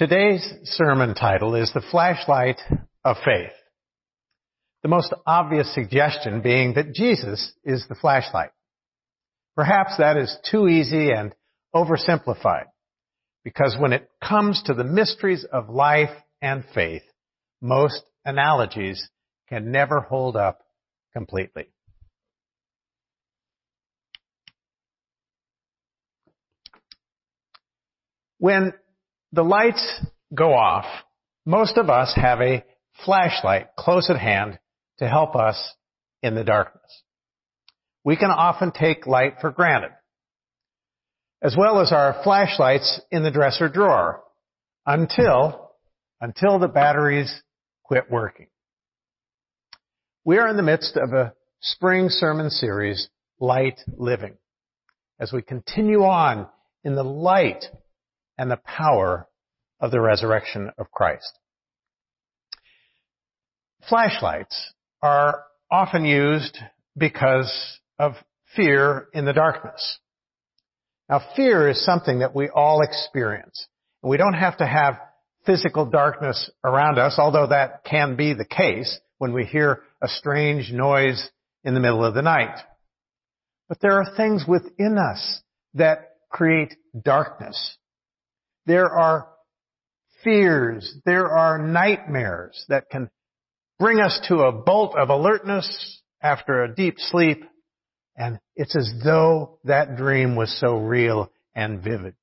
Today's sermon title is The Flashlight of Faith. The most obvious suggestion being that Jesus is the flashlight. Perhaps that is too easy and oversimplified because when it comes to the mysteries of life and faith, most analogies can never hold up completely. When the lights go off, most of us have a flashlight close at hand to help us in the darkness. We can often take light for granted, as well as our flashlights in the dresser drawer, until, until the batteries quit working. We are in the midst of a spring sermon series, Light Living, as we continue on in the light and the power of the resurrection of Christ. Flashlights are often used because of fear in the darkness. Now fear is something that we all experience. We don't have to have physical darkness around us, although that can be the case when we hear a strange noise in the middle of the night. But there are things within us that create darkness. There are fears, there are nightmares that can bring us to a bolt of alertness after a deep sleep, and it's as though that dream was so real and vivid.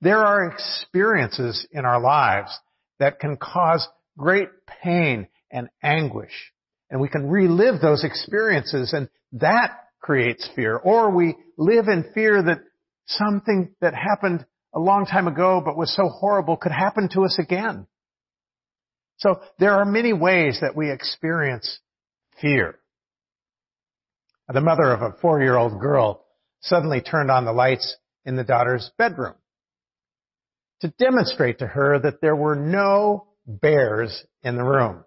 There are experiences in our lives that can cause great pain and anguish, and we can relive those experiences, and that creates fear. Or we live in fear that something that happened a long time ago but was so horrible could happen to us again. So there are many ways that we experience fear. The mother of a four-year-old girl suddenly turned on the lights in the daughter's bedroom to demonstrate to her that there were no bears in the room.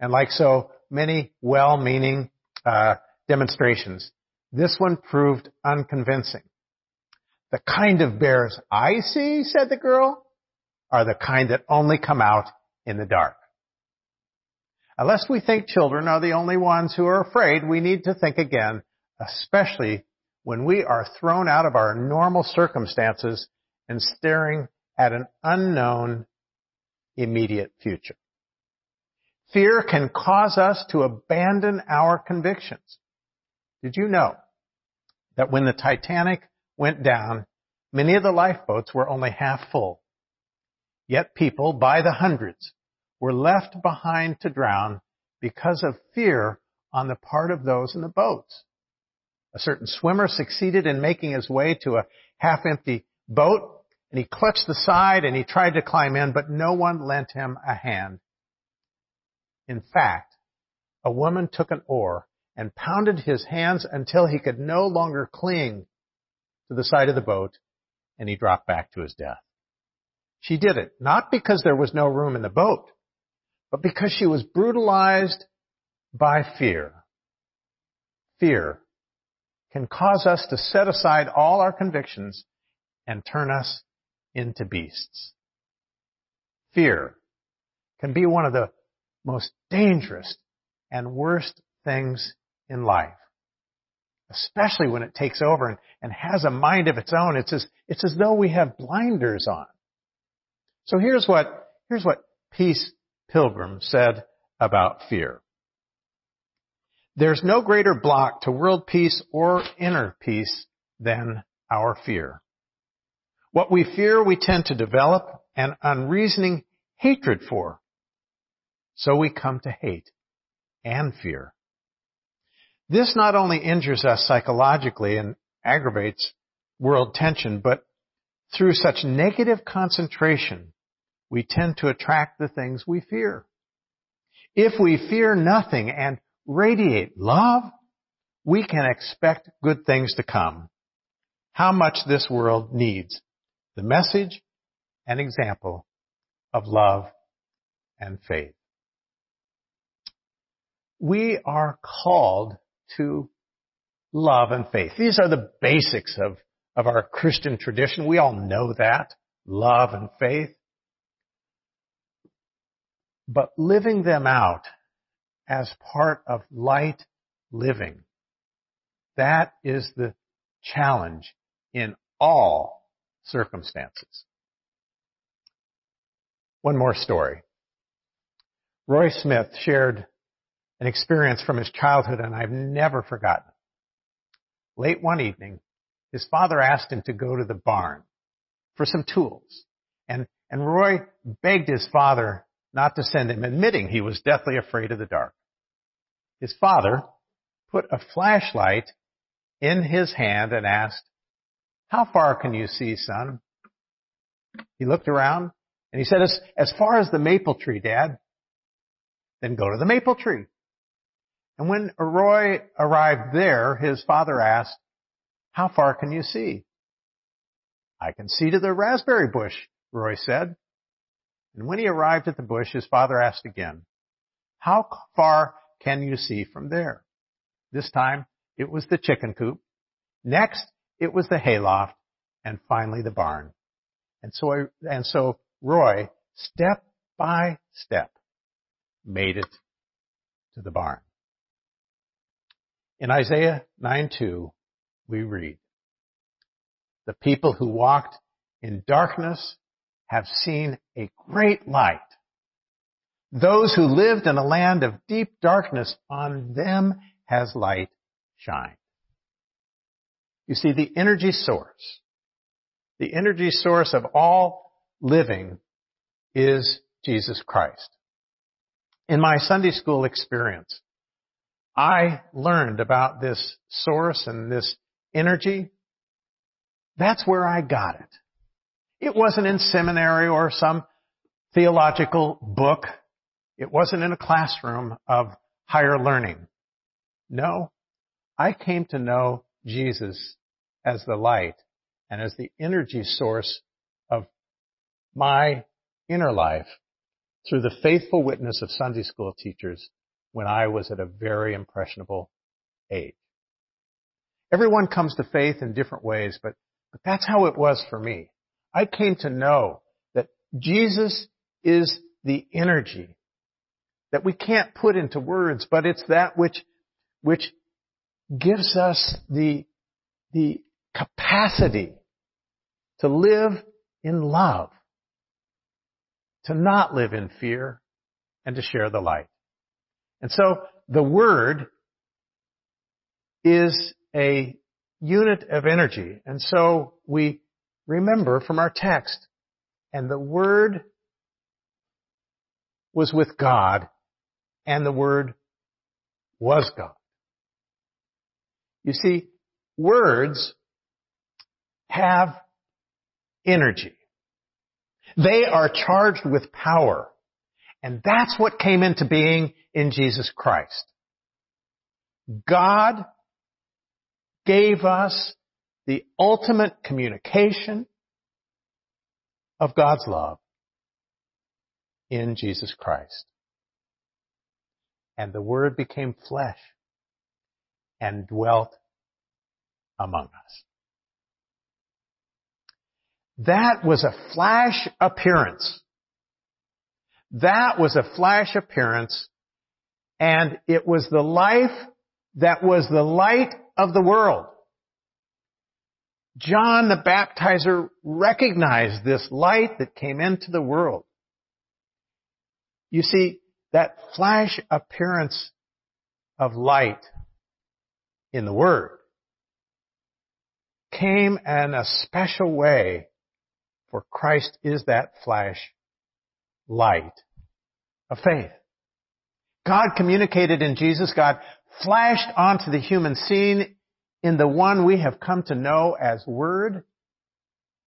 And like so many well-meaning uh, demonstrations, this one proved unconvincing. The kind of bears I see, said the girl, are the kind that only come out in the dark. Unless we think children are the only ones who are afraid, we need to think again, especially when we are thrown out of our normal circumstances and staring at an unknown immediate future. Fear can cause us to abandon our convictions. Did you know that when the Titanic went down, many of the lifeboats were only half full. Yet people, by the hundreds, were left behind to drown because of fear on the part of those in the boats. A certain swimmer succeeded in making his way to a half-empty boat, and he clutched the side and he tried to climb in, but no one lent him a hand. In fact, a woman took an oar and pounded his hands until he could no longer cling to the side of the boat and he dropped back to his death. She did it not because there was no room in the boat, but because she was brutalized by fear. Fear can cause us to set aside all our convictions and turn us into beasts. Fear can be one of the most dangerous and worst things in life especially when it takes over and, and has a mind of its own. It's as, it's as though we have blinders on. So here's what, here's what Peace Pilgrim said about fear. There's no greater block to world peace or inner peace than our fear. What we fear we tend to develop an unreasoning hatred for. So we come to hate and fear. This not only injures us psychologically and aggravates world tension, but through such negative concentration, we tend to attract the things we fear. If we fear nothing and radiate love, we can expect good things to come. How much this world needs the message and example of love and faith. We are called to love and faith. These are the basics of, of our Christian tradition. We all know that. Love and faith. but living them out as part of light living. That is the challenge in all circumstances. One more story. Roy Smith shared an experience from his childhood and I've never forgotten. Late one evening, his father asked him to go to the barn for some tools. And, and Roy begged his father not to send him, admitting he was deathly afraid of the dark. His father put a flashlight in his hand and asked, how far can you see, son? He looked around and he said, as, as far as the maple tree, dad. Then go to the maple tree. And when Roy arrived there, his father asked, how far can you see? I can see to the raspberry bush, Roy said. And when he arrived at the bush, his father asked again, how far can you see from there? This time it was the chicken coop. Next it was the hayloft and finally the barn. And so, I, and so Roy, step by step, made it to the barn. In Isaiah 9:2, we read, "The people who walked in darkness have seen a great light. Those who lived in a land of deep darkness, on them has light shined." You see, the energy source, the energy source of all living is Jesus Christ. In my Sunday school experience, I learned about this source and this energy. That's where I got it. It wasn't in seminary or some theological book. It wasn't in a classroom of higher learning. No, I came to know Jesus as the light and as the energy source of my inner life through the faithful witness of Sunday school teachers when I was at a very impressionable age. Everyone comes to faith in different ways, but, but that's how it was for me. I came to know that Jesus is the energy that we can't put into words, but it's that which, which gives us the, the capacity to live in love, to not live in fear, and to share the light. And so the Word is a unit of energy. And so we remember from our text, and the Word was with God, and the Word was God. You see, words have energy. They are charged with power. And that's what came into being in Jesus Christ. God gave us the ultimate communication of God's love in Jesus Christ. And the Word became flesh and dwelt among us. That was a flash appearance. That was a flash appearance and it was the life that was the light of the world. John the baptizer recognized this light that came into the world. You see, that flash appearance of light in the Word came in a special way for Christ is that flash light of faith. God communicated in Jesus. God flashed onto the human scene in the one we have come to know as Word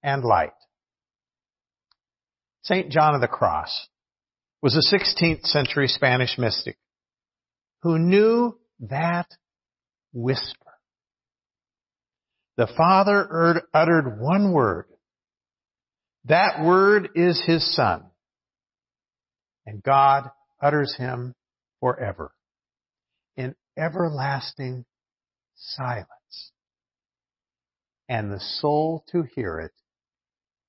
and Light. St. John of the Cross was a 16th century Spanish mystic who knew that whisper. The Father uttered one word that word is his son. And God utters him forever in everlasting silence. And the soul to hear it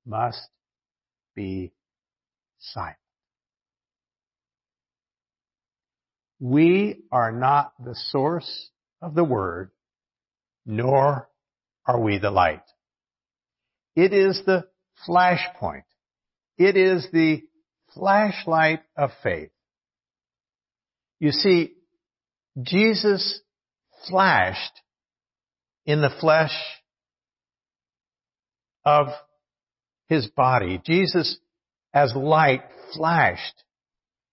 must be silent. We are not the source of the word, nor are we the light. It is the flashpoint. It is the flashlight of faith. You see, Jesus flashed in the flesh of his body. Jesus as light flashed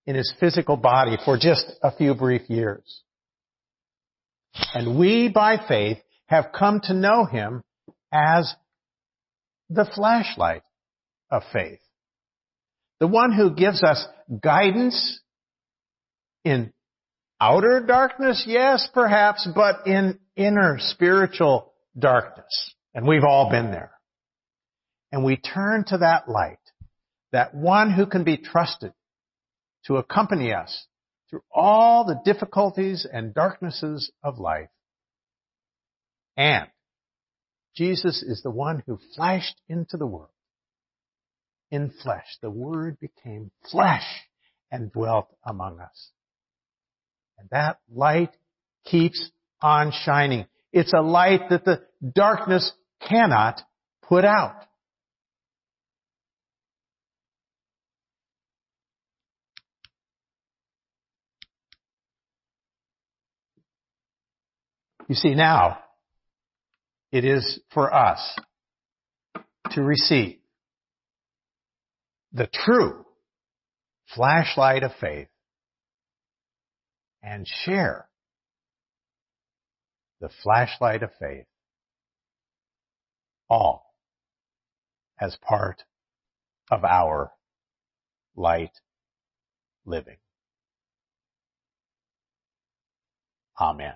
in his physical body for just a few brief years. And we, by faith, have come to know him as the flashlight of faith. The one who gives us guidance in outer darkness, yes, perhaps, but in inner spiritual darkness. And we've all been there. And we turn to that light, that one who can be trusted to accompany us through all the difficulties and darknesses of life. And Jesus is the one who flashed into the world in flesh. The Word became flesh and dwelt among us. And that light keeps on shining. It's a light that the darkness cannot put out. You see, now, it is for us to receive the true flashlight of faith and share the flashlight of faith all as part of our light living. Amen.